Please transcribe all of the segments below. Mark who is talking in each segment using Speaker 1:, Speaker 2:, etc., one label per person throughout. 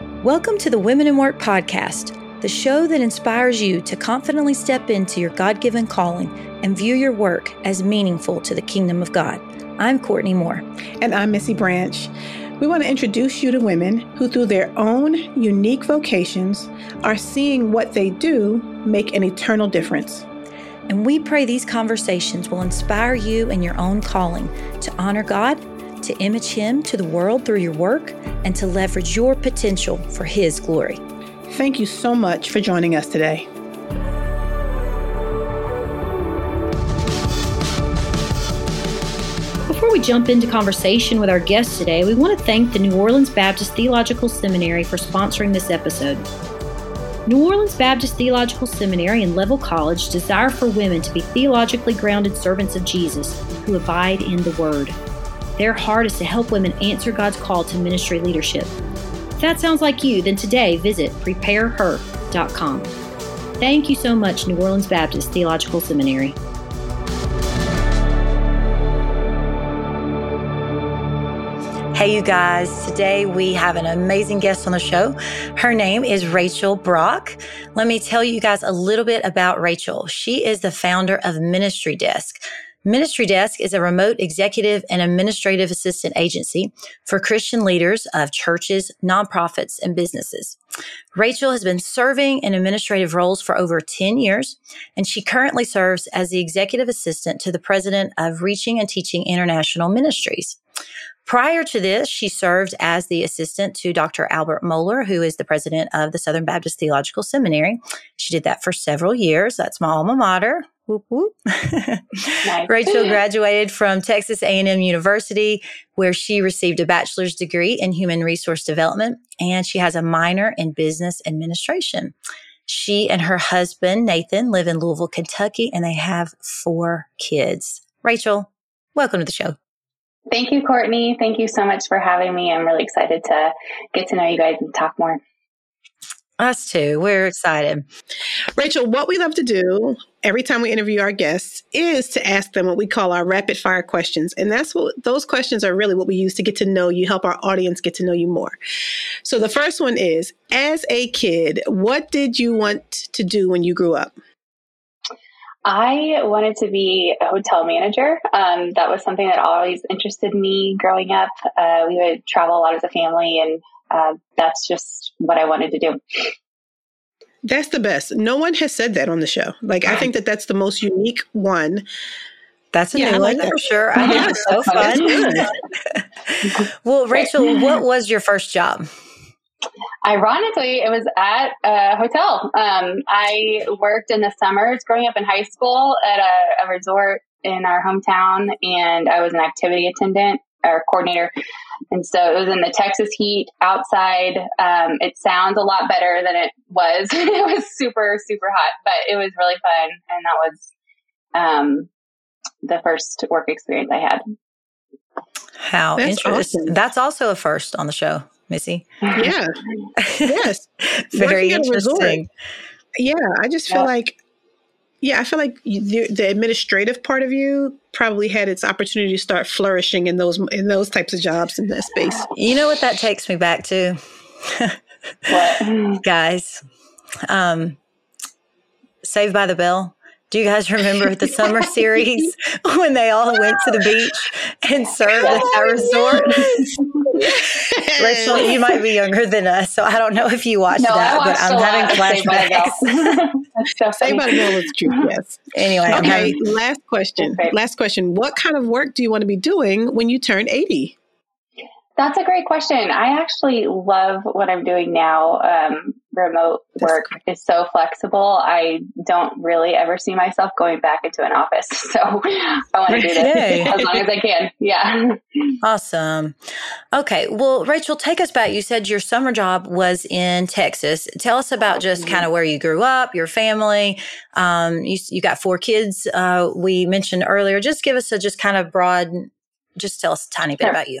Speaker 1: Welcome to the Women in Work podcast, the show that inspires you to confidently step into your God given calling and view your work as meaningful to the kingdom of God. I'm Courtney Moore.
Speaker 2: And I'm Missy Branch. We want to introduce you to women who, through their own unique vocations, are seeing what they do make an eternal difference.
Speaker 1: And we pray these conversations will inspire you in your own calling to honor God, to image Him to the world through your work, and to leverage your potential for His glory.
Speaker 2: Thank you so much for joining us today.
Speaker 1: Before we jump into conversation with our guest today, we want to thank the New Orleans Baptist Theological Seminary for sponsoring this episode. New Orleans Baptist Theological Seminary and Leavell College desire for women to be theologically grounded servants of Jesus who abide in the Word. Their heart is to help women answer God's call to ministry leadership. If that sounds like you, then today visit prepareher.com. Thank you so much, New Orleans Baptist Theological Seminary. Hey, you guys. Today we have an amazing guest on the show. Her name is Rachel Brock. Let me tell you guys a little bit about Rachel. She is the founder of Ministry Desk. Ministry Desk is a remote executive and administrative assistant agency for Christian leaders of churches, nonprofits, and businesses. Rachel has been serving in administrative roles for over 10 years, and she currently serves as the executive assistant to the president of Reaching and Teaching International Ministries. Prior to this, she served as the assistant to Dr. Albert Mohler, who is the president of the Southern Baptist Theological Seminary. She did that for several years. That's my alma mater. Whoop, whoop. nice. Rachel graduated from Texas A&M University, where she received a bachelor's degree in human resource development, and she has a minor in business administration. She and her husband, Nathan, live in Louisville, Kentucky, and they have four kids. Rachel, welcome to the show.
Speaker 3: Thank you, Courtney. Thank you so much for having me. I'm really excited to get to know you guys and talk more.
Speaker 1: Us too. We're excited.
Speaker 2: Rachel, what we love to do every time we interview our guests is to ask them what we call our rapid fire questions. And that's what those questions are really what we use to get to know you, help our audience get to know you more. So the first one is As a kid, what did you want to do when you grew up?
Speaker 3: I wanted to be a hotel manager. Um, that was something that always interested me growing up. Uh, we would travel a lot as a family, and uh, that's just what I wanted to do.
Speaker 2: That's the best. No one has said that on the show. Like, I think that that's the most unique one.
Speaker 1: That's a yeah, new one like for sure. I think it's so fun. well, Rachel, what was your first job?
Speaker 3: Ironically, it was at a hotel. Um, I worked in the summers growing up in high school at a, a, resort in our hometown, and I was an activity attendant or coordinator. And so it was in the Texas heat outside. Um, it sounds a lot better than it was. it was super, super hot, but it was really fun. And that was um, the first work experience I had.
Speaker 1: How That's interesting. Awesome. That's also a first on the show. Missy.
Speaker 2: Yeah. yes.
Speaker 1: Very interesting.
Speaker 2: Yeah. I just feel yeah. like, yeah, I feel like the, the, administrative part of you probably had its opportunity to start flourishing in those in those types of jobs in that space.
Speaker 1: You know what that takes me back to, guys. Um, Saved by the Bell. Do you guys remember the summer series when they all went to the beach and served at that resort? Rachel, you might be younger than us, so I don't know if you watched no, that, watched but I'm having
Speaker 2: flashbacks. Say by the bell is true, yes.
Speaker 1: Anyway,
Speaker 2: okay. Last question. Last question. What kind of work do you want to be doing when you turn 80?
Speaker 3: That's a great question. I actually love what I'm doing now. Um, remote work is so flexible. I don't really ever see myself going back into an office. So I want to do this as long as I can. Yeah.
Speaker 1: Awesome. Okay. Well, Rachel, take us back. You said your summer job was in Texas. Tell us about just kind of where you grew up, your family. Um, you, you got four kids. Uh, we mentioned earlier. Just give us a just kind of broad, just tell us a tiny bit sure. about you.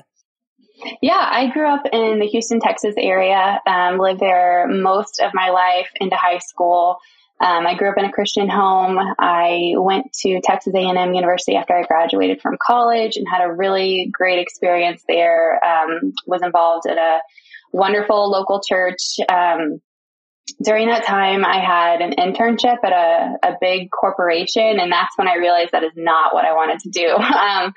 Speaker 3: Yeah, I grew up in the Houston, Texas area. Um, lived there most of my life into high school. Um, I grew up in a Christian home. I went to Texas A&M University after I graduated from college and had a really great experience there. Um, was involved in a wonderful local church. Um, during that time, I had an internship at a, a big corporation, and that's when I realized that is not what I wanted to do. Um,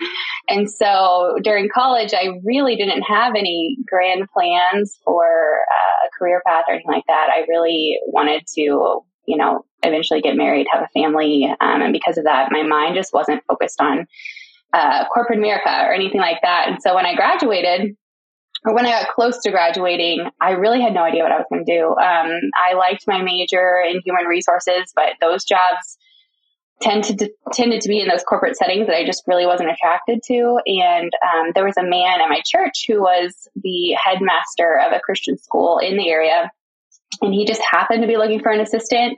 Speaker 3: and so during college, I really didn't have any grand plans for uh, a career path or anything like that. I really wanted to, you know, eventually get married, have a family. Um, and because of that, my mind just wasn't focused on uh, corporate America or anything like that. And so when I graduated, or when I got close to graduating, I really had no idea what I was going to do. Um, I liked my major in human resources, but those jobs to tended to be in those corporate settings that I just really wasn't attracted to. And um, there was a man at my church who was the headmaster of a Christian school in the area, and he just happened to be looking for an assistant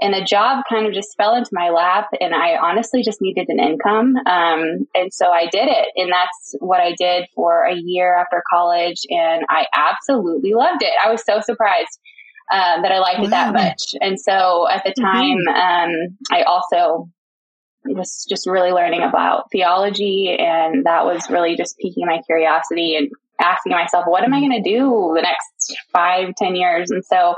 Speaker 3: and the job kind of just fell into my lap and i honestly just needed an income um, and so i did it and that's what i did for a year after college and i absolutely loved it i was so surprised uh, that i liked wow. it that much and so at the mm-hmm. time mm-hmm. um, i also was just really learning about theology and that was really just piquing my curiosity and asking myself what am i going to do the next five ten years and so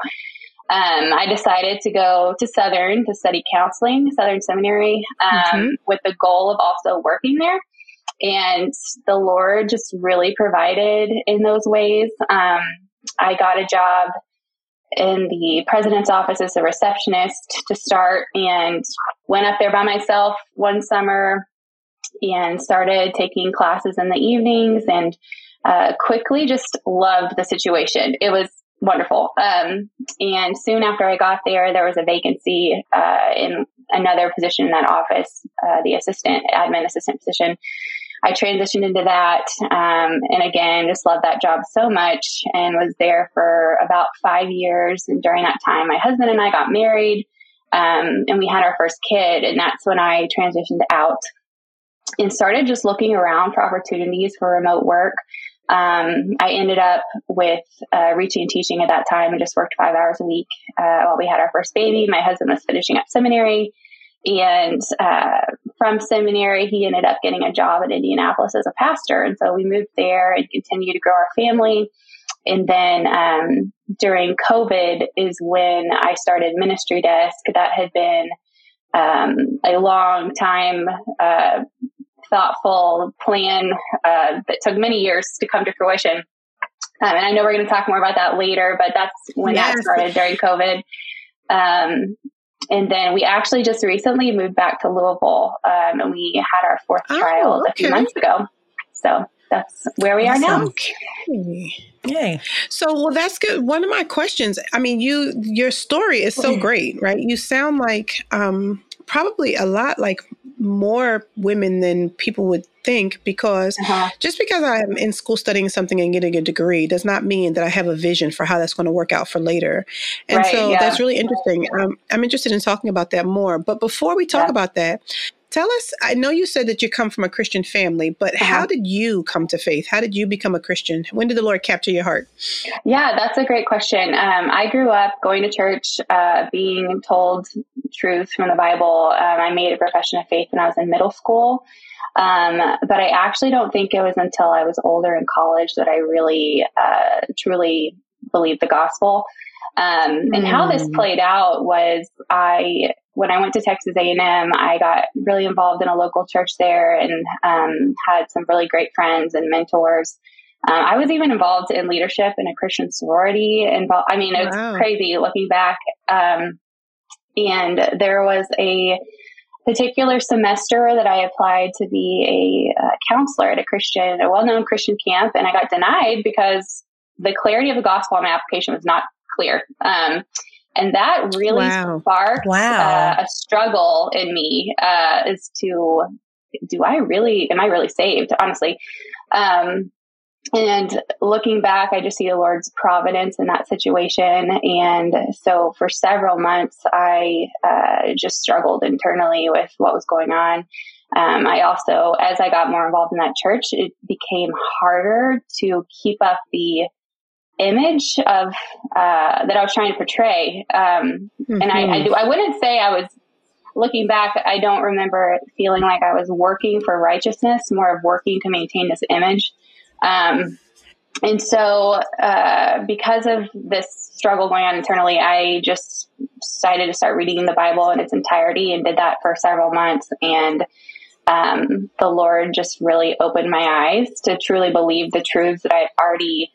Speaker 3: um, I decided to go to Southern to study counseling, Southern Seminary, um, mm-hmm. with the goal of also working there. And the Lord just really provided in those ways. Um, I got a job in the president's office as a receptionist to start and went up there by myself one summer and started taking classes in the evenings and uh, quickly just loved the situation. It was wonderful. Um, and soon after I got there, there was a vacancy uh, in another position in that office, uh, the assistant admin assistant position. I transitioned into that, um, and again, just loved that job so much, and was there for about five years. And during that time, my husband and I got married, um, and we had our first kid, and that's when I transitioned out and started just looking around for opportunities for remote work. Um, I ended up with uh, reaching and teaching at that time and just worked five hours a week uh, while we had our first baby. My husband was finishing up seminary. And uh, from seminary, he ended up getting a job in Indianapolis as a pastor. And so we moved there and continued to grow our family. And then um, during COVID is when I started Ministry Desk. That had been um, a long time uh, thoughtful plan uh, that took many years to come to fruition. Um, and I know we're going to talk more about that later, but that's when yes. that started during COVID. Um, and then we actually just recently moved back to Louisville, um, and we had our fourth oh, child okay. a few months ago. So that's where we are now.
Speaker 2: Okay. Yay. So, well, that's good. One of my questions, I mean, you, your story is so great, right? You sound like, um, probably a lot like more women than people would think because uh-huh. just because I'm in school studying something and getting a degree does not mean that I have a vision for how that's going to work out for later. And right, so yeah. that's really interesting. Um, I'm interested in talking about that more. But before we talk yeah. about that, tell us i know you said that you come from a christian family but uh-huh. how did you come to faith how did you become a christian when did the lord capture your heart
Speaker 3: yeah that's a great question um, i grew up going to church uh, being told truth from the Bible. Um, I made a profession of faith when I was in middle school. Um, but I actually don't think it was until I was older in college that I really, uh, truly believed the gospel. Um, and how this hmm. played out was I, when I went to Texas A&M, I got really involved in a local church there and um, had some really great friends and mentors. Um, I was even involved in leadership in a Christian sorority. Involved, I mean, it's wow. crazy looking back. Um, and there was a particular semester that I applied to be a, a counselor at a Christian, a well known Christian camp, and I got denied because the clarity of the gospel on my application was not clear. Um, and that really wow. sparked wow. Uh, a struggle in me uh, as to do I really, am I really saved, honestly? Um, and looking back, I just see the Lord's providence in that situation. And so for several months, I uh, just struggled internally with what was going on. Um, I also, as I got more involved in that church, it became harder to keep up the image of uh, that I was trying to portray. Um, mm-hmm. And I, I, do, I wouldn't say I was looking back. I don't remember feeling like I was working for righteousness, more of working to maintain this image. Um, and so, uh, because of this struggle going on internally, I just decided to start reading the Bible in its entirety and did that for several months. And um, the Lord just really opened my eyes to truly believe the truths that I'd already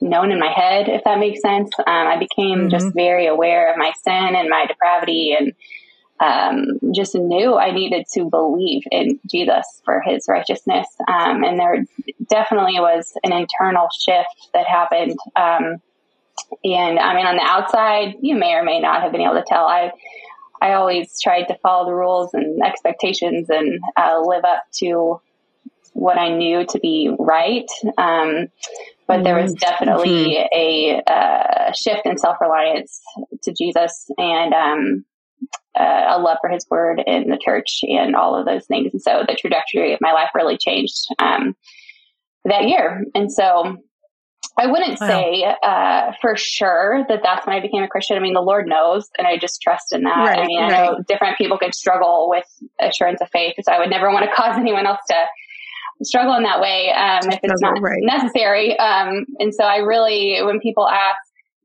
Speaker 3: known in my head, if that makes sense. Um, I became mm-hmm. just very aware of my sin and my depravity and um, just knew I needed to believe in Jesus for his righteousness. Um, and there definitely was an internal shift that happened. Um, and I mean, on the outside, you may or may not have been able to tell. I, I always tried to follow the rules and expectations and uh, live up to what I knew to be right. Um, but there was mm-hmm. definitely mm-hmm. a uh, shift in self reliance to Jesus and um, uh, a love for his word in the church and all of those things. And so the trajectory of my life really changed um, that year. And so I wouldn't wow. say uh, for sure that that's when I became a Christian. I mean, the Lord knows, and I just trust in that. Right, I mean, I know different people can struggle with assurance of faith, so I would never want to cause anyone else to struggle in that way um, if it's not right. necessary. Um, and so I really, when people ask,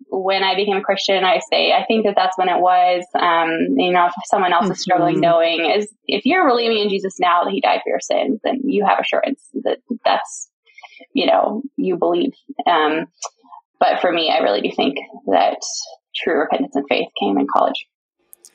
Speaker 3: when I became a Christian, I say, I think that that's when it was. Um, you know, if someone else mm-hmm. is struggling, mm-hmm. knowing is if you're believing in Jesus now that He died for your sins, then you have assurance that that's, you know, you believe. Um, but for me, I really do think that true repentance and faith came in college.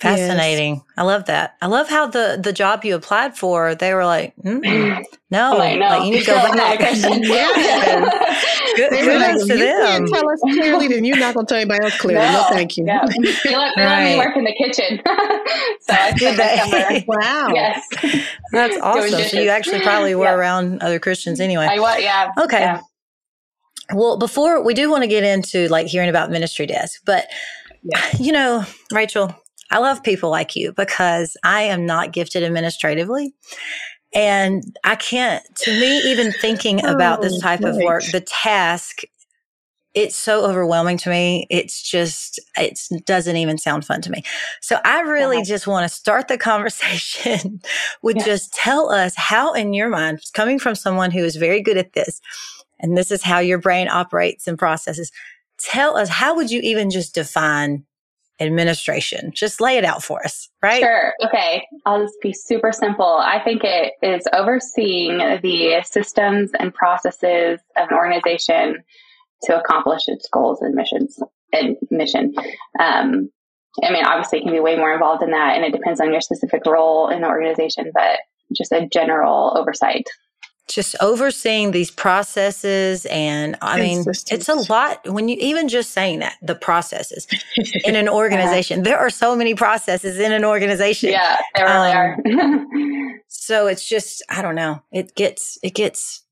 Speaker 1: Fascinating. Yes. I love that. I love how the the job you applied for, they were like, mm, no, like, no, like, you need to go back.
Speaker 2: yes. Good, good like, to you them. can't tell us clearly, then you're not going to tell anybody else clearly. No, no thank you. Yeah.
Speaker 3: They let, right. me work in the kitchen. so I
Speaker 1: did that. Wow. Yes. That's awesome. So you actually probably were yeah. around other Christians anyway.
Speaker 3: I was, yeah.
Speaker 1: Okay.
Speaker 3: Yeah.
Speaker 1: Well, before we do want to get into like hearing about ministry desk, but yeah. you know, Rachel, I love people like you because I am not gifted administratively. And I can't, to me, even thinking oh, about this oh, type of work, the task, it's so overwhelming to me. It's just, it doesn't even sound fun to me. So I really just want to start the conversation with yeah. just tell us how, in your mind, coming from someone who is very good at this, and this is how your brain operates and processes, tell us how would you even just define administration? Just lay it out for us, right?
Speaker 3: Sure. Okay. I'll just be super simple. I think it is overseeing the systems and processes of an organization to accomplish its goals and missions and mission. Um, I mean, obviously, it can be way more involved in that, and it depends on your specific role in the organization, but just a general oversight
Speaker 1: just overseeing these processes and i mean it's a lot when you even just saying that the processes in an organization there are so many processes in an organization.
Speaker 3: Yeah there really um,
Speaker 1: are so it's just i don't know it gets it gets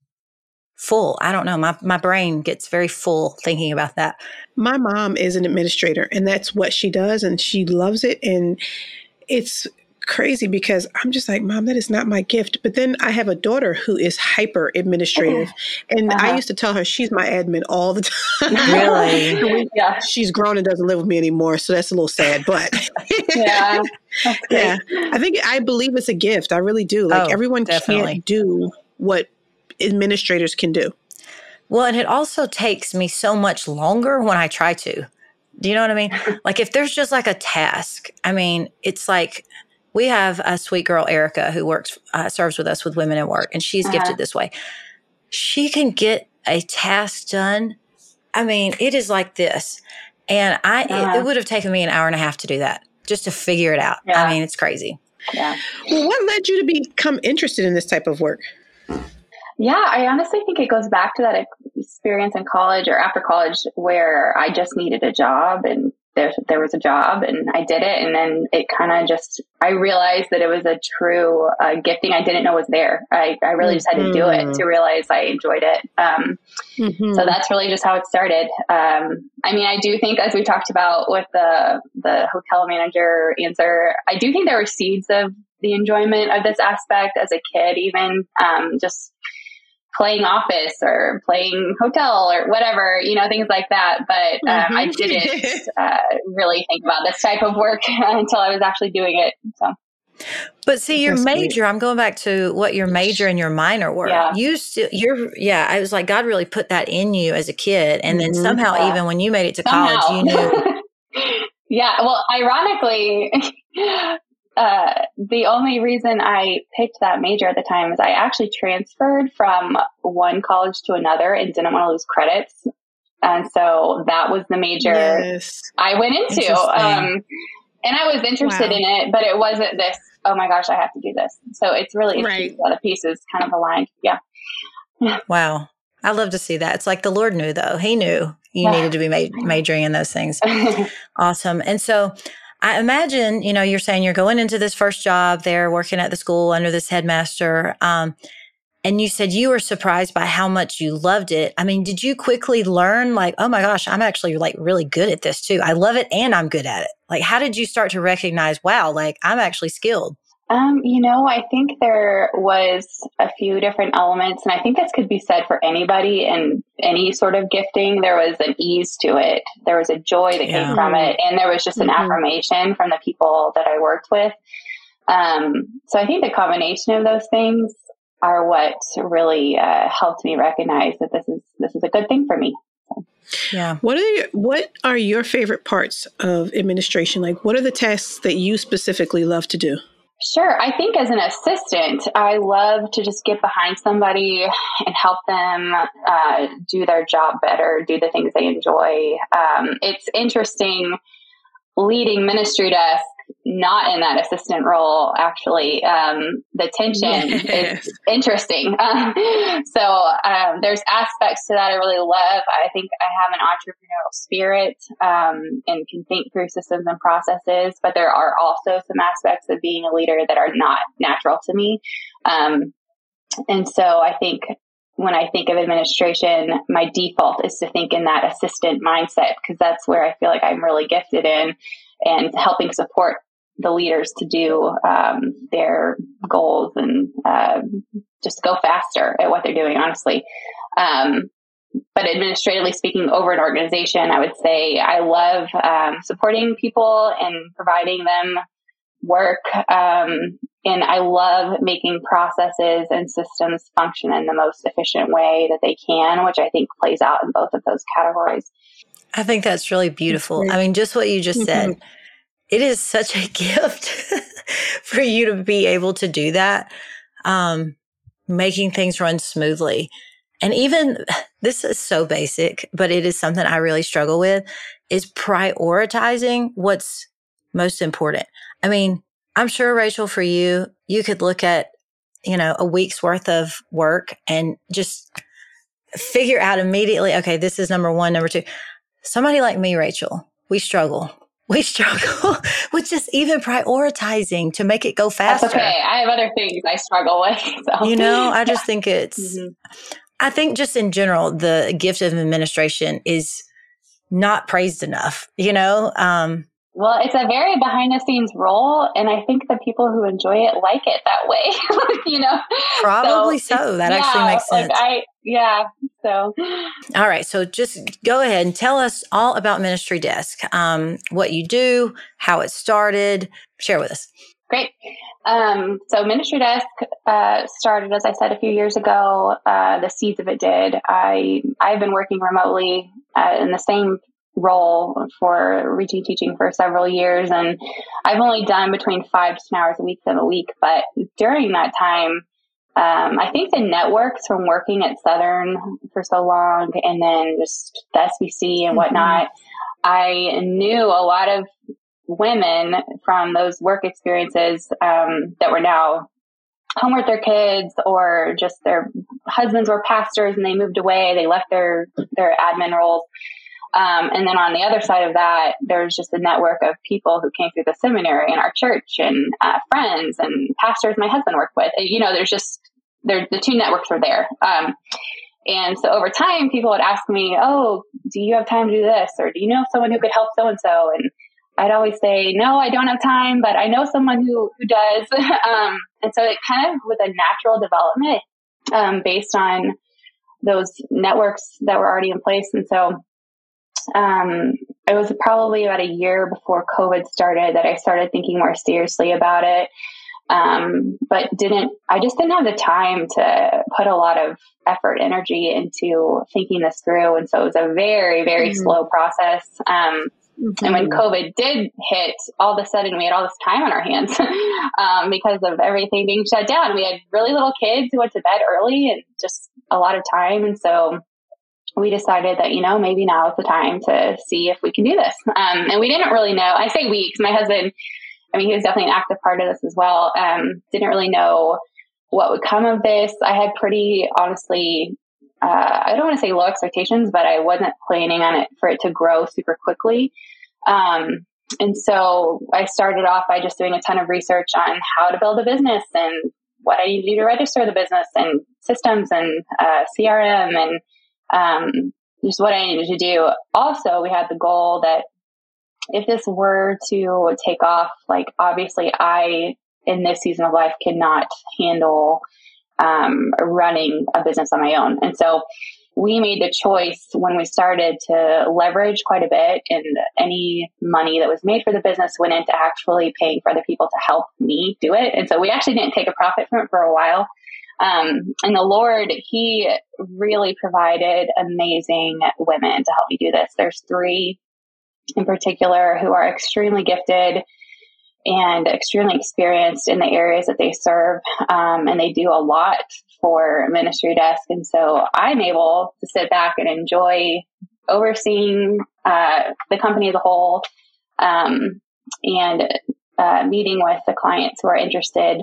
Speaker 1: full. I don't know my, my brain gets very full thinking about that.
Speaker 2: My mom is an administrator and that's what she does and she loves it and it's crazy because I'm just like, Mom, that is not my gift. But then I have a daughter who is hyper administrative. And uh-huh. I used to tell her she's my admin all the time.
Speaker 1: Really?
Speaker 2: yeah. She's grown and doesn't live with me anymore. So that's a little sad. But yeah. yeah. I think I believe it's a gift. I really do. Like oh, everyone definitely. can't do what administrators can do.
Speaker 1: Well, and it also takes me so much longer when I try to. Do you know what I mean? like if there's just like a task, I mean, it's like we have a sweet girl, Erica, who works, uh, serves with us with women in work, and she's uh-huh. gifted this way. She can get a task done. I mean, it is like this. And I, uh-huh. it, it uh-huh. would have taken me an hour and a half to do that just to figure it out. Yeah. I mean, it's crazy.
Speaker 3: Yeah.
Speaker 2: Well, what led you to become interested in this type of work?
Speaker 3: Yeah, I honestly think it goes back to that experience in college or after college where I just needed a job and there, there was a job and I did it. And then it kind of just, I realized that it was a true uh, gifting I didn't know was there. I, I really just had to do it to mm-hmm. realize I enjoyed it. Um, mm-hmm. So that's really just how it started. Um, I mean, I do think, as we talked about with the, the hotel manager answer, I do think there were seeds of the enjoyment of this aspect as a kid, even um, just playing office or playing hotel or whatever, you know, things like that. But uh, mm-hmm. I didn't uh, really think about this type of work until I was actually doing it. So.
Speaker 1: But see, your That's major, I'm going back to what your major and your minor were. Yeah. You still, you're, yeah, I was like, God really put that in you as a kid. And then mm-hmm. somehow, yeah. even when you made it to somehow. college, you knew.
Speaker 3: yeah. Well, ironically, uh, the only reason I picked that major at the time is I actually transferred from one college to another and didn't want to lose credits. And so that was the major yes. I went into. Um, and I was interested wow. in it, but it wasn't this, oh my gosh, I have to do this. So it's really right. the pieces kind of aligned. Yeah.
Speaker 1: Wow. I love to see that. It's like the Lord knew, though. He knew you yeah. needed to be ma- majoring in those things. awesome. And so I imagine, you know, you're saying you're going into this first job there, working at the school under this headmaster. Um, and you said you were surprised by how much you loved it. I mean, did you quickly learn like, oh my gosh, I'm actually like really good at this too. I love it and I'm good at it. Like, how did you start to recognize, wow, like I'm actually skilled?
Speaker 3: Um, you know, I think there was a few different elements, and I think this could be said for anybody in any sort of gifting. There was an ease to it, there was a joy that yeah. came from it, and there was just an mm-hmm. affirmation from the people that I worked with. Um, so I think the combination of those things are what really uh, helped me recognize that this is this is a good thing for me.
Speaker 2: Yeah. What are your, what are your favorite parts of administration? Like, what are the tasks that you specifically love to do?
Speaker 3: Sure. I think as an assistant, I love to just get behind somebody and help them uh, do their job better, do the things they enjoy. Um, it's interesting leading ministry desk not in that assistant role actually. Um, the tension yes. is interesting. Um, so um, there's aspects to that i really love. I think i have an entrepreneurial spirit um, and can think through systems and processes but there are also some aspects of being a leader that are not natural to me. Um, and so i think when I think of administration, my default is to think in that assistant mindset because that's where I feel like I'm really gifted in and helping support the leaders to do um, their goals and uh, just go faster at what they're doing, honestly. Um, but administratively speaking, over an organization, I would say I love um, supporting people and providing them work. Um, and I love making processes and systems function in the most efficient way that they can, which I think plays out in both of those categories.
Speaker 1: I think that's really beautiful. I mean, just what you just mm-hmm. said it is such a gift for you to be able to do that, um, making things run smoothly. And even this is so basic, but it is something I really struggle with is prioritizing what's most important. I mean, I'm sure, Rachel, for you, you could look at, you know, a week's worth of work and just figure out immediately, okay, this is number one, number two. Somebody like me, Rachel, we struggle we struggle with just even prioritizing to make it go faster.
Speaker 3: That's okay. I have other things I struggle with.
Speaker 1: So. You know, I just yeah. think it's, mm-hmm. I think just in general, the gift of administration is not praised enough, you know? Um,
Speaker 3: well, it's a very behind the scenes role, and I think the people who enjoy it like it that way. you know,
Speaker 1: probably so. so. That yeah, actually makes sense.
Speaker 3: Like I, yeah. So,
Speaker 1: all right. So, just go ahead and tell us all about Ministry Desk. Um, what you do, how it started. Share with us.
Speaker 3: Great. Um, so Ministry Desk uh, started, as I said, a few years ago. Uh, the seeds of it did. I I've been working remotely uh, in the same role for reaching teaching for several years and I've only done between five to ten hours a week in a week. But during that time, um, I think the networks from working at Southern for so long and then just the SBC and mm-hmm. whatnot, mm-hmm. I knew a lot of women from those work experiences um, that were now home with their kids or just their husbands were pastors and they moved away they left their their admin roles um, and then on the other side of that, there's just a network of people who came through the seminary and our church and uh, friends and pastors my husband worked with. You know, there's just, there, the two networks were there. Um, and so over time, people would ask me, Oh, do you have time to do this? Or do you know someone who could help so and so? And I'd always say, No, I don't have time, but I know someone who, who does. um, and so it kind of was a natural development um, based on those networks that were already in place. And so um, it was probably about a year before COVID started that I started thinking more seriously about it. Um, but didn't, I just didn't have the time to put a lot of effort, energy into thinking this through. And so it was a very, very mm-hmm. slow process. Um, Mm-hmm. And when mm-hmm. COVID did hit, all of a sudden we had all this time on our hands um, because of everything being shut down. We had really little kids who went to bed early and just a lot of time. And so we decided that, you know, maybe now is the time to see if we can do this. Um, and we didn't really know. I say we because my husband, I mean, he was definitely an active part of this as well. Um, didn't really know what would come of this. I had pretty honestly uh, I don't want to say low expectations, but I wasn't planning on it for it to grow super quickly. Um, and so I started off by just doing a ton of research on how to build a business and what I need to do to register the business and systems and uh, CRM and um, just what I needed to do. Also, we had the goal that if this were to take off, like obviously I in this season of life cannot handle um, running a business on my own. And so we made the choice when we started to leverage quite a bit and any money that was made for the business went into actually paying for other people to help me do it. And so we actually didn't take a profit from it for a while. Um, and the Lord, He really provided amazing women to help me do this. There's three in particular who are extremely gifted and extremely experienced in the areas that they serve. Um, and they do a lot for Ministry Desk. And so I'm able to sit back and enjoy overseeing uh, the company as a whole um, and uh, meeting with the clients who are interested.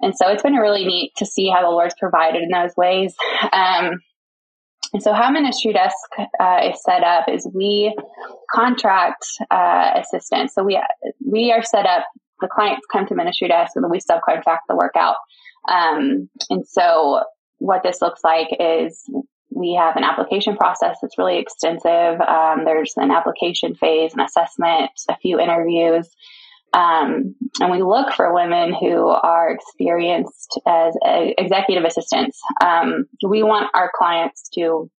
Speaker 3: And so it's been really neat to see how the Lord's provided in those ways. Um, and so, how Ministry Desk uh, is set up is we contract uh, assistants. So we we are set up. The clients come to Ministry Desk, and then we subcontract the work out. Um, and so, what this looks like is we have an application process that's really extensive. Um, there's an application phase, an assessment, a few interviews. Um, and we look for women who are experienced as executive assistants. Um, we want our clients to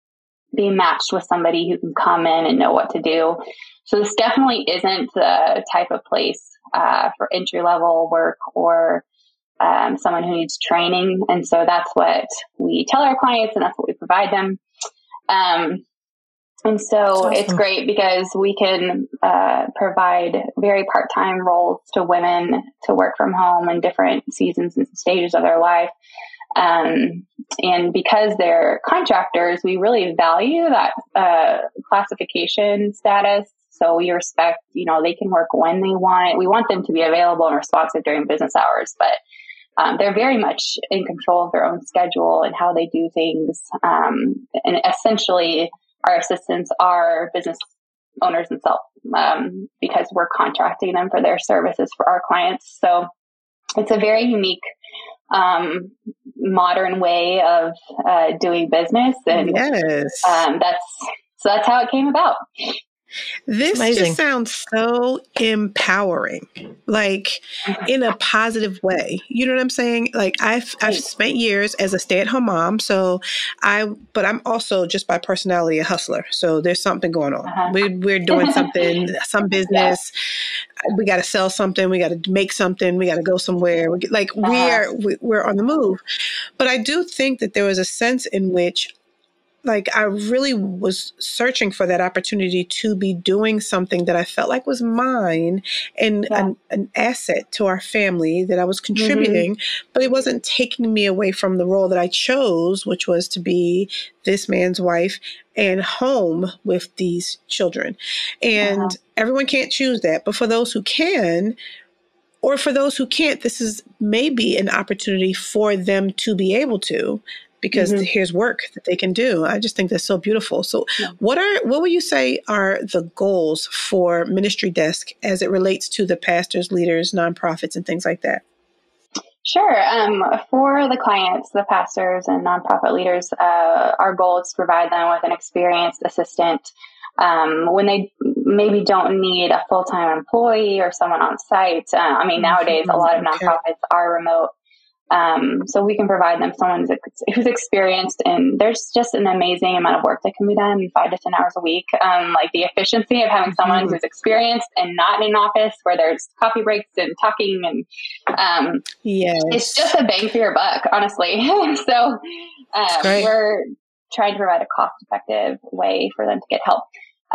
Speaker 3: be matched with somebody who can come in and know what to do. So this definitely isn't the type of place uh, for entry level work or um, someone who needs training. And so that's what we tell our clients, and that's what we provide them. Um, and so awesome. it's great because we can uh, provide very part time roles to women to work from home in different seasons and stages of their life. Um, and because they're contractors, we really value that uh, classification status. So we respect, you know, they can work when they want. We want them to be available and responsive during business hours, but um, they're very much in control of their own schedule and how they do things. Um, and essentially, our assistants are business owners themselves um, because we're contracting them for their services for our clients. So it's a very unique um, modern way of uh, doing business, and yes. um, that's so that's how it came about.
Speaker 2: This just sounds so empowering, like in a positive way. You know what I'm saying? Like I've I've spent years as a stay at home mom, so I but I'm also just by personality a hustler. So there's something going on. Uh-huh. We, we're doing something, some business. Yeah. We got to sell something. We got to make something. We got to go somewhere. We, like uh-huh. we are we, we're on the move. But I do think that there was a sense in which like I really was searching for that opportunity to be doing something that I felt like was mine and yeah. an, an, asset to our family that I was mm-hmm. contributing, mm-hmm. but it wasn't taking me away from the role that I chose, which was to be this man's wife and home with these children. And uh-huh. everyone can't choose that, but for those who can, or for those who can't, this is maybe an opportunity for them to be able to because mm-hmm. here's work that they can do. I just think that's so beautiful. So, yeah. what are what would you say are the goals for Ministry Desk as it relates to the pastors, leaders, nonprofits, and things like that?
Speaker 3: Sure. Um, for the clients, the pastors, and nonprofit leaders, uh, our goal is to provide them with an experienced assistant um, when they maybe don't need a full time employee or someone on site. Uh, I mean, nowadays, a lot of nonprofits are remote Um, so we can provide them someone who's, experienced, and there's just an amazing amount of work that can be done in five to ten hours a week. Um, like the efficiency of having someone mm-hmm. who's experienced and not in an office where there's coffee breaks and talking, and um,
Speaker 2: yes.
Speaker 3: it's just a bang for your buck, honestly. so um, we're trying to provide a cost-effective way for them to get help.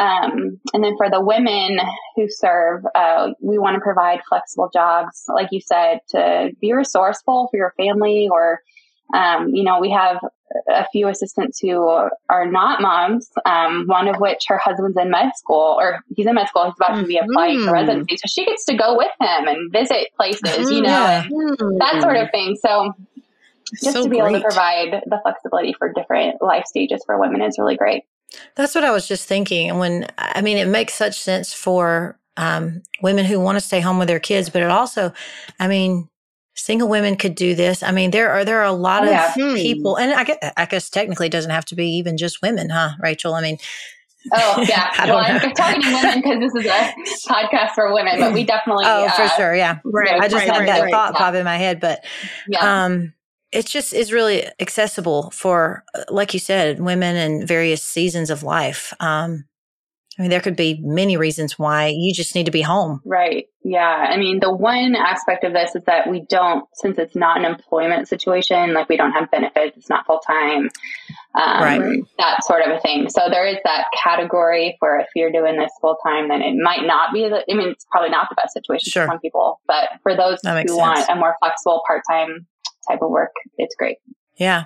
Speaker 3: Um, and then for the women who serve, uh, we want to provide flexible jobs, like you said, to be resourceful for your family. Or, um, you know, we have a few assistants who are not moms. Um, one of which her husband's in med school, or he's in med school. He's about mm-hmm. to be applying for mm-hmm. residency, so she gets to go with him and visit places, you know, mm-hmm. that sort of thing. So. Just so to be great. able to provide the flexibility for different life stages for women is really great.
Speaker 1: That's what I was just thinking. And when I mean, it makes such sense for um, women who want to stay home with their kids, but it also, I mean, single women could do this. I mean, there are there are a lot oh, of hmm. people, and I guess, I guess technically it doesn't have to be even just women, huh, Rachel? I mean.
Speaker 3: Oh yeah, well, I'm talking to women because this is a podcast for women, but we definitely.
Speaker 1: Oh, uh, for sure, yeah. Right. I just right, had right, that right, thought yeah. pop in my head, but yeah. um, it just is really accessible for, uh, like you said, women in various seasons of life. Um, I mean, there could be many reasons why you just need to be home.
Speaker 3: Right. Yeah. I mean, the one aspect of this is that we don't, since it's not an employment situation, like we don't have benefits, it's not full time, um, right. that sort of a thing. So there is that category for if you're doing this full time, then it might not be the, I mean, it's probably not the best situation sure. for some people, but for those who sense. want a more flexible part time type of work, it's great.
Speaker 1: Yeah.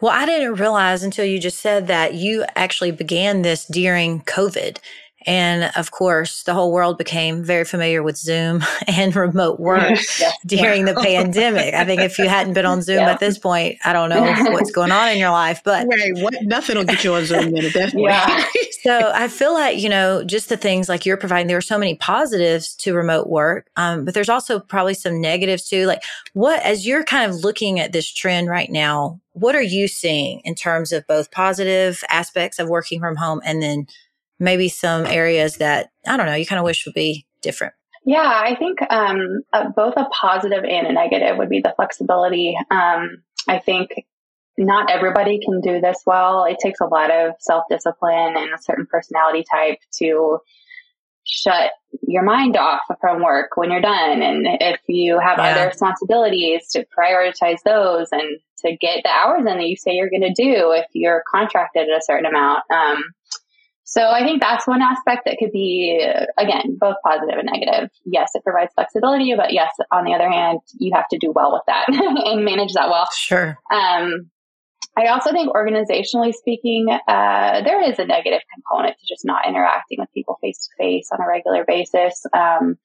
Speaker 1: Well, I didn't realize until you just said that you actually began this during COVID. And of course, the whole world became very familiar with Zoom and remote work yes. during the pandemic. I think if you hadn't been on Zoom yeah. at this point, I don't know what's going on in your life, but
Speaker 2: right, what nothing will get you on Zoom at that point. Yeah.
Speaker 1: so I feel like you know, just the things like you're providing. There are so many positives to remote work, um, but there's also probably some negatives too. Like, what as you're kind of looking at this trend right now, what are you seeing in terms of both positive aspects of working from home and then maybe some areas that I don't know you kind of wish would be different?
Speaker 3: Yeah, I think um, uh, both a positive and a negative would be the flexibility. Um, I think not everybody can do this well. It takes a lot of self discipline and a certain personality type to shut your mind off from work when you're done. And if you have yeah. other responsibilities, to prioritize those and to get the hours in that you say you're going to do if you're contracted at a certain amount. Um, so I think that's one aspect that could be, again, both positive and negative. Yes, it provides flexibility, but yes, on the other hand, you have to do well with that and manage that well.
Speaker 1: Sure.
Speaker 3: Um, I also think organizationally speaking, uh, there is a negative component to just not interacting with people face to face on a regular basis. Um,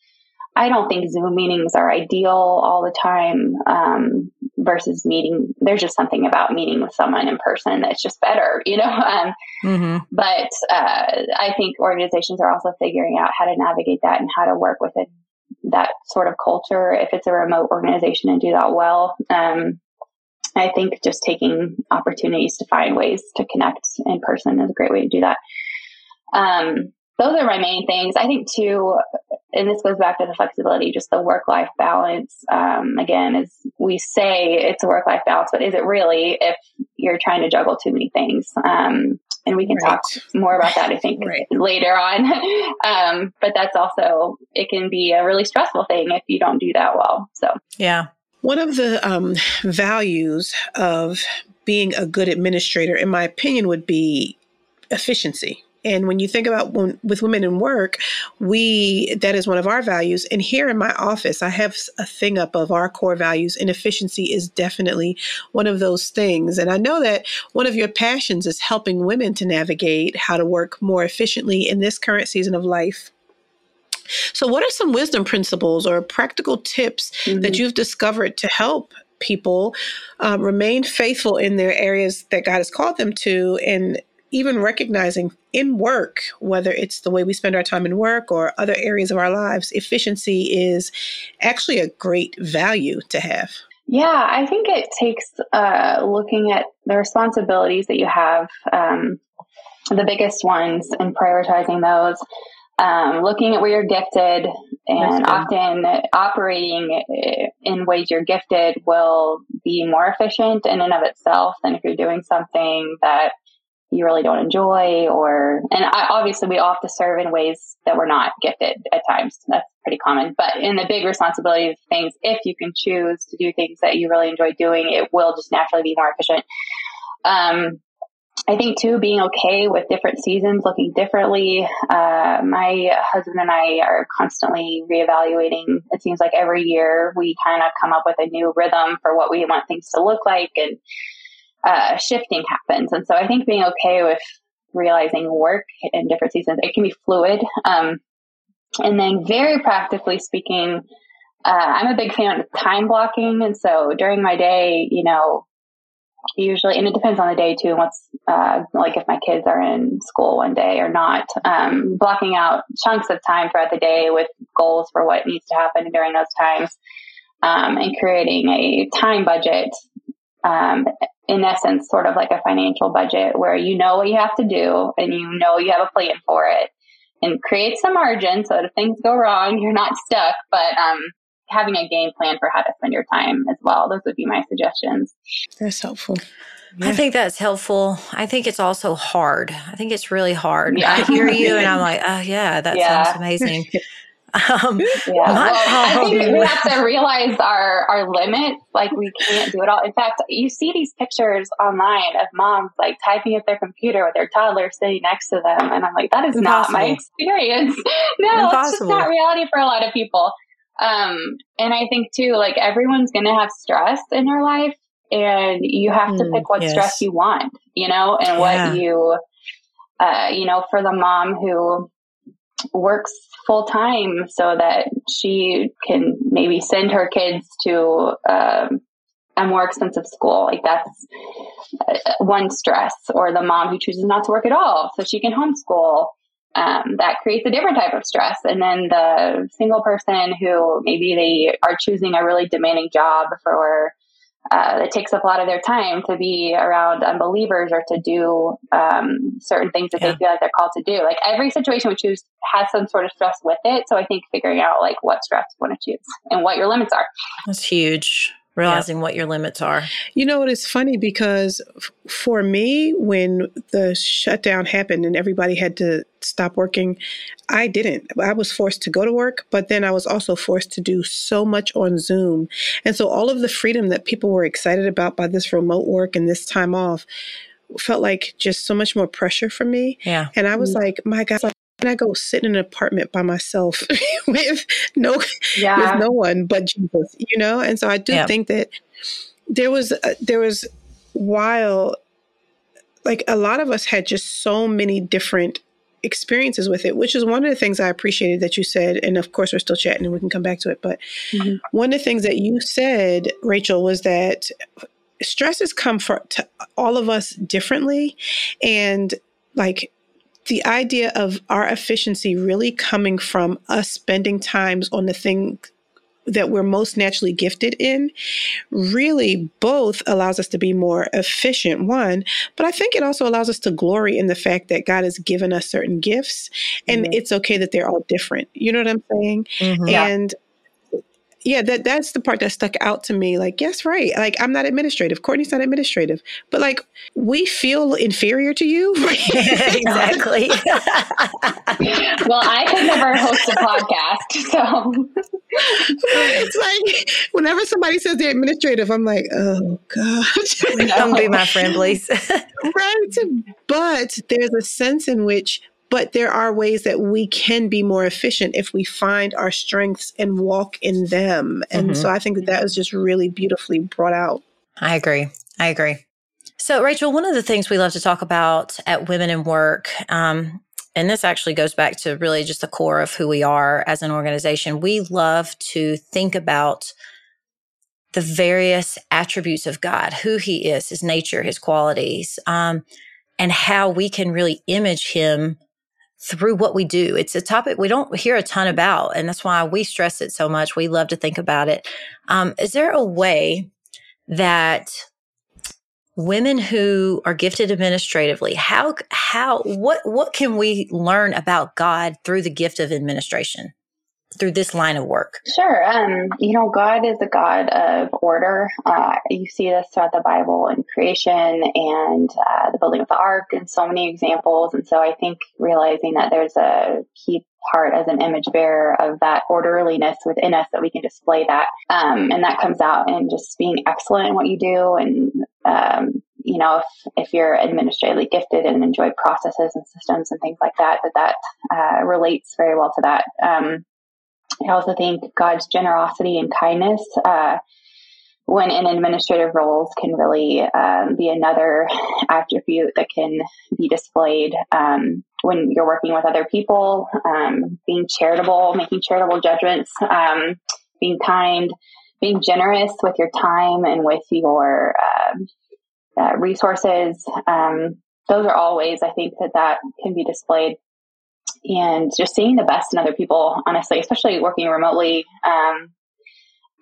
Speaker 3: I don't think Zoom meetings are ideal all the time um, versus meeting. There's just something about meeting with someone in person that's just better, you know. Um, mm-hmm. But uh, I think organizations are also figuring out how to navigate that and how to work with it, that sort of culture if it's a remote organization and do that well. Um, I think just taking opportunities to find ways to connect in person is a great way to do that. Um, those are my main things. I think too, and this goes back to the flexibility, just the work life balance. Um, again, as we say, it's a work life balance, but is it really if you're trying to juggle too many things? Um, and we can right. talk more about that, I think, right. later on. um, but that's also, it can be a really stressful thing if you don't do that well. So,
Speaker 1: yeah.
Speaker 2: One of the um, values of being a good administrator, in my opinion, would be efficiency and when you think about when, with women in work, we that is one of our values. And here in my office, I have a thing up of our core values, and efficiency is definitely one of those things. And I know that one of your passions is helping women to navigate how to work more efficiently in this current season of life. So, what are some wisdom principles or practical tips mm-hmm. that you've discovered to help people um, remain faithful in their areas that God has called them to and even recognizing in work, whether it's the way we spend our time in work or other areas of our lives, efficiency is actually a great value to have.
Speaker 3: Yeah, I think it takes uh, looking at the responsibilities that you have, um, the biggest ones, and prioritizing those. Um, looking at where you're gifted and often operating eh, in ways you're gifted will be more efficient in and of itself than if you're doing something that you really don't enjoy or and I, obviously we all have to serve in ways that we're not gifted at times that's pretty common but in the big responsibility of things if you can choose to do things that you really enjoy doing it will just naturally be more efficient um, I think too, being okay with different seasons looking differently. Uh, my husband and I are constantly reevaluating. It seems like every year we kind of come up with a new rhythm for what we want things to look like, and uh, shifting happens. And so I think being okay with realizing work in different seasons, it can be fluid. Um, and then, very practically speaking, uh, I'm a big fan of time blocking. And so during my day, you know, usually, and it depends on the day too. What's uh, like if my kids are in school one day or not. Um, blocking out chunks of time throughout the day with goals for what needs to happen during those times, um, and creating a time budget. Um, in essence, sort of like a financial budget where you know what you have to do and you know you have a plan for it and create some margin so that if things go wrong, you're not stuck. But um, having a game plan for how to spend your time as well. Those would be my suggestions.
Speaker 2: That's helpful.
Speaker 1: Yeah. I think that's helpful. I think it's also hard. I think it's really hard. Yeah. I hear you and I'm like, oh, yeah, that yeah. sounds amazing.
Speaker 3: Um, yeah. well, I think we have to realize our, our limits. Like we can't do it all. In fact, you see these pictures online of moms like typing at their computer with their toddler sitting next to them. And I'm like, that is Impossible. not my experience. no, Impossible. it's just not reality for a lot of people. Um, and I think too, like everyone's going to have stress in their life and you have mm, to pick what yes. stress you want, you know, and yeah. what you, uh, you know, for the mom who works full time so that she can maybe send her kids to, um, a more expensive school. Like that's uh, one stress or the mom who chooses not to work at all so she can homeschool um, that creates a different type of stress. And then the single person who maybe they are choosing a really demanding job for uh, it takes up a lot of their time to be around unbelievers or to do um, certain things that yeah. they feel like they're called to do. Like every situation we choose has some sort of stress with it. So I think figuring out like what stress you want to choose and what your limits are.
Speaker 1: That's huge realizing what your limits are.
Speaker 2: You know, it is funny because f- for me, when the shutdown happened and everybody had to stop working, I didn't. I was forced to go to work, but then I was also forced to do so much on Zoom. And so all of the freedom that people were excited about by this remote work and this time off felt like just so much more pressure for me.
Speaker 1: Yeah.
Speaker 2: And I was mm-hmm. like, my God, and I go sit in an apartment by myself with no yeah. with no one but Jesus, you know? And so I do yeah. think that there was uh, there was while like a lot of us had just so many different experiences with it, which is one of the things I appreciated that you said. And of course, we're still chatting and we can come back to it. But mm-hmm. one of the things that you said, Rachel, was that stress stresses come for to all of us differently. And like the idea of our efficiency really coming from us spending times on the thing that we're most naturally gifted in really both allows us to be more efficient one but i think it also allows us to glory in the fact that god has given us certain gifts and mm-hmm. it's okay that they're all different you know what i'm saying mm-hmm. and yeah, that that's the part that stuck out to me. Like, yes, right. Like, I'm not administrative. Courtney's not administrative, but like, we feel inferior to you.
Speaker 1: exactly.
Speaker 3: well, I could never host a podcast, so
Speaker 2: it's like whenever somebody says they're administrative, I'm like, oh god,
Speaker 1: come be my friend, please.
Speaker 2: right, but there's a sense in which but there are ways that we can be more efficient if we find our strengths and walk in them. And mm-hmm. so I think that that was just really beautifully brought out.
Speaker 1: I agree. I agree. So, Rachel, one of the things we love to talk about at Women in Work, um, and this actually goes back to really just the core of who we are as an organization, we love to think about the various attributes of God, who He is, His nature, His qualities, um, and how we can really image Him through what we do. It's a topic we don't hear a ton about, and that's why we stress it so much. We love to think about it. Um, is there a way that women who are gifted administratively how how what what can we learn about god through the gift of administration through this line of work?
Speaker 3: Sure. Um, you know, God is a God of order. Uh, you see this throughout the Bible in creation and uh, the building of the ark, and so many examples. And so I think realizing that there's a key part as an image bearer of that orderliness within us that we can display that. Um, and that comes out in just being excellent in what you do. And, um, you know, if, if you're administratively gifted and enjoy processes and systems and things like that, that that uh, relates very well to that. Um, I also think God's generosity and kindness, uh, when in administrative roles, can really um, be another attribute that can be displayed um, when you're working with other people. Um, being charitable, making charitable judgments, um, being kind, being generous with your time and with your um, uh, resources. Um, those are all ways I think that that can be displayed and just seeing the best in other people, honestly, especially working remotely. Um,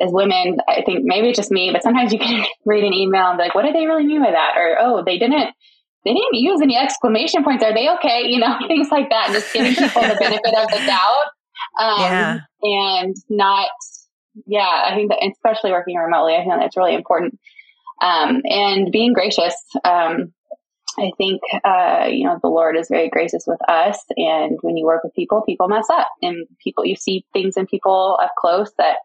Speaker 3: as women, I think maybe it's just me, but sometimes you can read an email and be like, what did they really mean by that? Or, oh, they didn't, they didn't use any exclamation points. Are they okay? You know, things like that. Just giving people the benefit of the doubt. Um, yeah. and not, yeah, I think that especially working remotely, I think that's really important. Um, and being gracious. Um, I think, uh, you know, the Lord is very gracious with us. And when you work with people, people mess up and people, you see things in people up close that,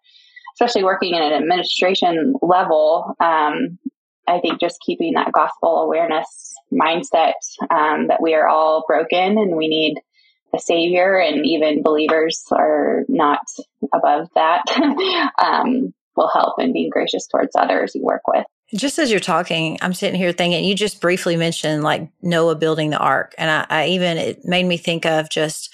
Speaker 3: especially working in an administration level, um, I think just keeping that gospel awareness mindset um, that we are all broken and we need a savior, and even believers are not above that, um, will help in being gracious towards others you work with.
Speaker 1: Just as you're talking, I'm sitting here thinking, you just briefly mentioned like Noah building the ark. And I, I even, it made me think of just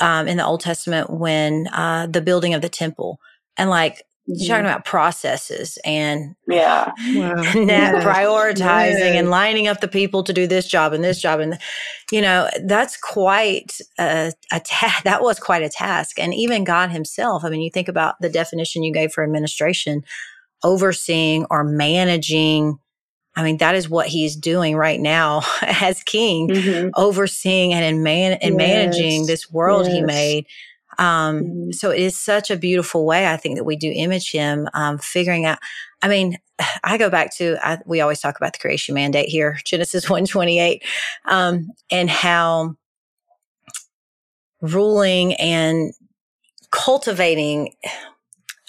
Speaker 1: um, in the Old Testament when uh, the building of the temple and like mm-hmm. talking about processes and
Speaker 3: yeah,
Speaker 1: wow. yeah. prioritizing and lining up the people to do this job and this job. And, you know, that's quite a, a ta- that was quite a task. And even God himself, I mean, you think about the definition you gave for administration overseeing or managing. I mean, that is what he's doing right now as king, mm-hmm. overseeing and in man and yes. managing this world yes. he made. Um, mm-hmm. so it is such a beautiful way, I think, that we do image him, um, figuring out. I mean, I go back to I, we always talk about the creation mandate here, Genesis one twenty eight, um, and how ruling and cultivating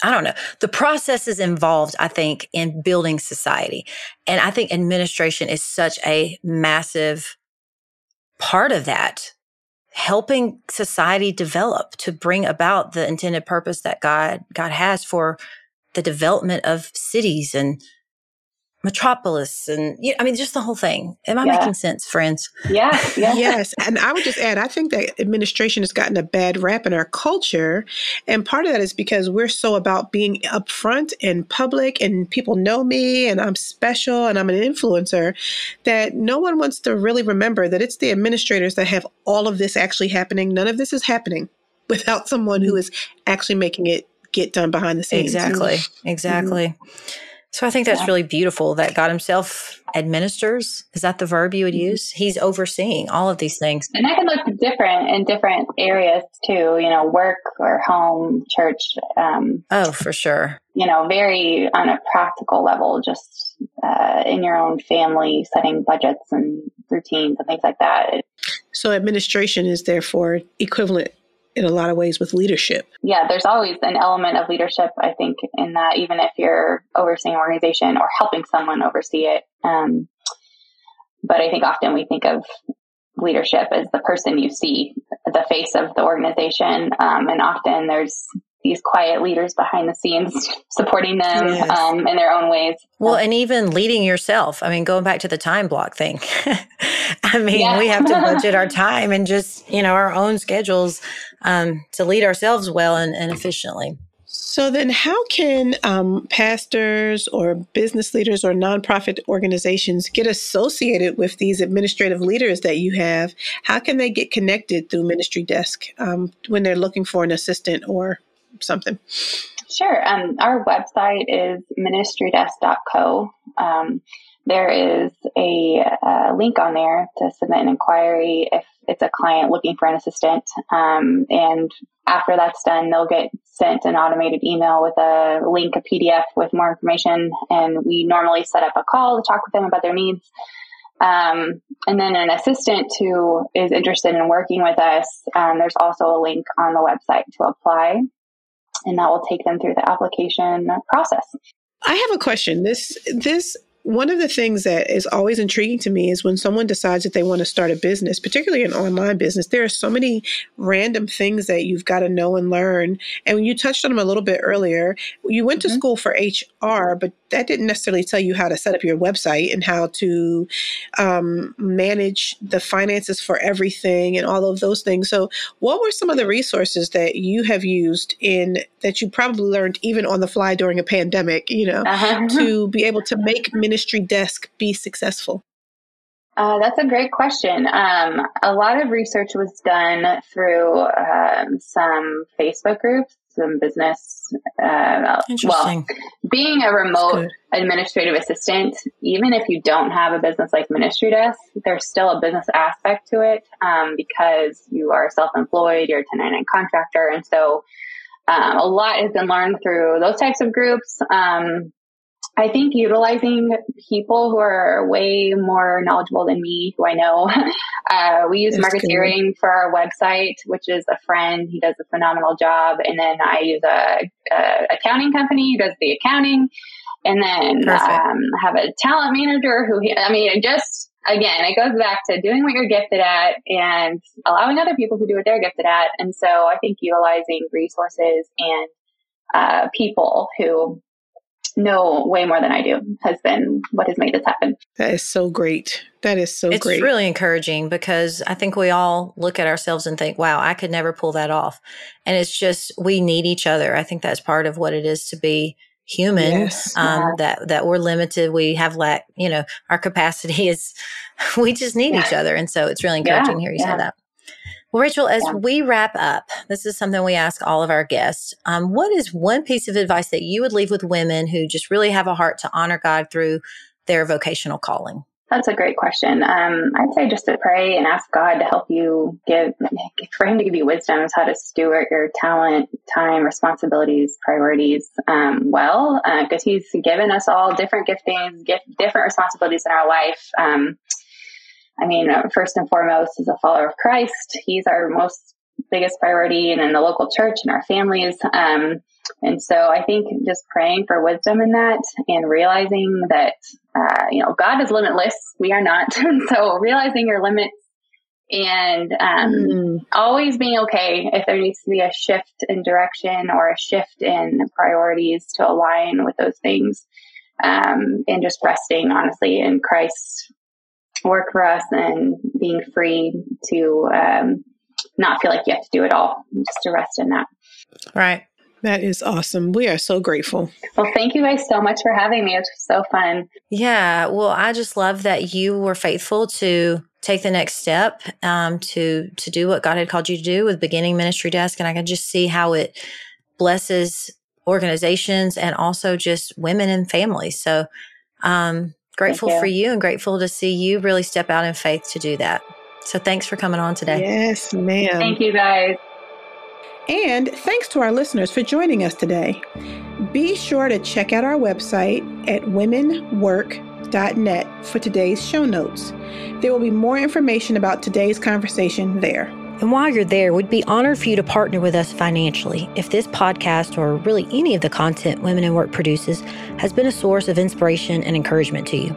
Speaker 1: I don't know. The process is involved, I think, in building society. And I think administration is such a massive part of that, helping society develop to bring about the intended purpose that God, God has for the development of cities and metropolis and yeah, I mean just the whole thing. Am I yeah. making sense, friends?
Speaker 3: Yeah, yeah.
Speaker 2: yes. And I would just add, I think that administration has gotten a bad rap in our culture. And part of that is because we're so about being upfront and public and people know me and I'm special and I'm an influencer that no one wants to really remember that it's the administrators that have all of this actually happening. None of this is happening without someone who is actually making it get done behind the scenes.
Speaker 1: Exactly. Exactly. Mm-hmm. So I think that's yeah. really beautiful that God Himself administers. Is that the verb you would mm-hmm. use? He's overseeing all of these things.
Speaker 3: And that can look different in different areas too, you know, work or home, church. Um,
Speaker 1: oh, for sure.
Speaker 3: You know, very on a practical level, just uh, in your own family, setting budgets and routines and things like that.
Speaker 2: So administration is therefore equivalent in a lot of ways with leadership.
Speaker 3: Yeah, there's always an element of leadership, I think, in that, even if you're overseeing an organization or helping someone oversee it. Um, but I think often we think of leadership as the person you see, the face of the organization. Um, and often there's these quiet leaders behind the scenes supporting them yes. um, in their own ways.
Speaker 1: Well, and even leading yourself. I mean, going back to the time block thing. I mean, yeah. we have to budget our time and just, you know, our own schedules um, to lead ourselves well and, and, efficiently.
Speaker 2: So then, how can um, pastors or business leaders or nonprofit organizations get associated with these administrative leaders that you have? How can they get connected through Ministry Desk um, when they're looking for an assistant or something?
Speaker 3: Sure. Um, our website is ministrydesk.co. Um, there is a, a, link on there to submit an inquiry if it's a client looking for an assistant. Um, and after that's done, they'll get sent an automated email with a link, a PDF with more information. And we normally set up a call to talk with them about their needs. Um, and then an assistant who is interested in working with us, um, there's also a link on the website to apply, and that will take them through the application process.
Speaker 2: I have a question. This this one of the things that is always intriguing to me is when someone decides that they want to start a business, particularly an online business, there are so many random things that you've got to know and learn. And when you touched on them a little bit earlier, you went mm-hmm. to school for HR, but that didn't necessarily tell you how to set up your website and how to um, manage the finances for everything and all of those things. So, what were some of the resources that you have used in that you probably learned even on the fly during a pandemic, you know, uh-huh. to be able to make Ministry Desk be successful?
Speaker 3: Uh, that's a great question. Um, a lot of research was done through um, some Facebook groups, some business. Uh, well, being a remote administrative assistant, even if you don't have a business like Ministry Desk, there's still a business aspect to it um, because you are self-employed, you're a 1099 contractor, and so um, a lot has been learned through those types of groups. Um, I think utilizing people who are way more knowledgeable than me, who I know. Uh, we use Marketeering for our website, which is a friend. He does a phenomenal job. And then I use a, a accounting company who does the accounting. And then um, have a talent manager who, I mean, it just again, it goes back to doing what you're gifted at and allowing other people to do what they're gifted at. And so I think utilizing resources and uh, people who know way more than I do has been what has made this happen.
Speaker 2: That is so great. That is so
Speaker 1: it's
Speaker 2: great.
Speaker 1: It's really encouraging because I think we all look at ourselves and think, wow, I could never pull that off. And it's just, we need each other. I think that's part of what it is to be human yes. um, yeah. that that we're limited we have lack you know our capacity is we just need yeah. each other and so it's really encouraging yeah. to hear you say that well, Rachel, as yeah. we wrap up, this is something we ask all of our guests. Um, what is one piece of advice that you would leave with women who just really have a heart to honor God through their vocational calling?
Speaker 3: That's a great question. Um, I'd say just to pray and ask God to help you give, for Him to give you wisdom as how to steward your talent, time, responsibilities, priorities um, well, because uh, He's given us all different giftings, gift, different responsibilities in our life. Um, I mean, uh, first and foremost, as a follower of Christ, He's our most biggest priority, and in the local church and our families. Um, and so I think just praying for wisdom in that and realizing that, uh, you know, God is limitless. We are not. so realizing your limits and um, mm. always being okay if there needs to be a shift in direction or a shift in priorities to align with those things. Um, and just resting honestly in Christ's work for us and being free to um, not feel like you have to do it all, just to rest in that.
Speaker 1: Right.
Speaker 2: That is awesome. We are so grateful.
Speaker 3: Well, thank you guys so much for having me. It was so fun.
Speaker 1: Yeah. Well, I just love that you were faithful to take the next step um, to to do what God had called you to do with beginning Ministry Desk, and I can just see how it blesses organizations and also just women and families. So, um, grateful you. for you and grateful to see you really step out in faith to do that. So, thanks for coming on today.
Speaker 2: Yes, ma'am.
Speaker 3: Thank you, guys.
Speaker 2: And thanks to our listeners for joining us today. Be sure to check out our website at womenwork.net for today's show notes. There will be more information about today's conversation there.
Speaker 1: And while you're there, we'd be honored for you to partner with us financially if this podcast or really any of the content Women in Work produces has been a source of inspiration and encouragement to you.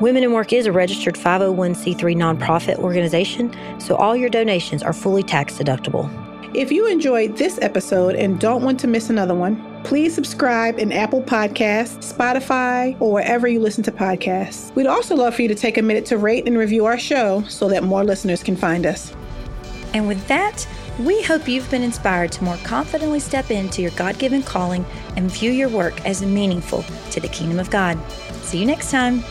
Speaker 1: Women in Work is a registered 501c3 nonprofit organization, so all your donations are fully tax deductible.
Speaker 2: If you enjoyed this episode and don't want to miss another one, please subscribe in Apple Podcasts, Spotify, or wherever you listen to podcasts. We'd also love for you to take a minute to rate and review our show so that more listeners can find us.
Speaker 1: And with that, we hope you've been inspired to more confidently step into your God given calling and view your work as meaningful to the kingdom of God. See you next time.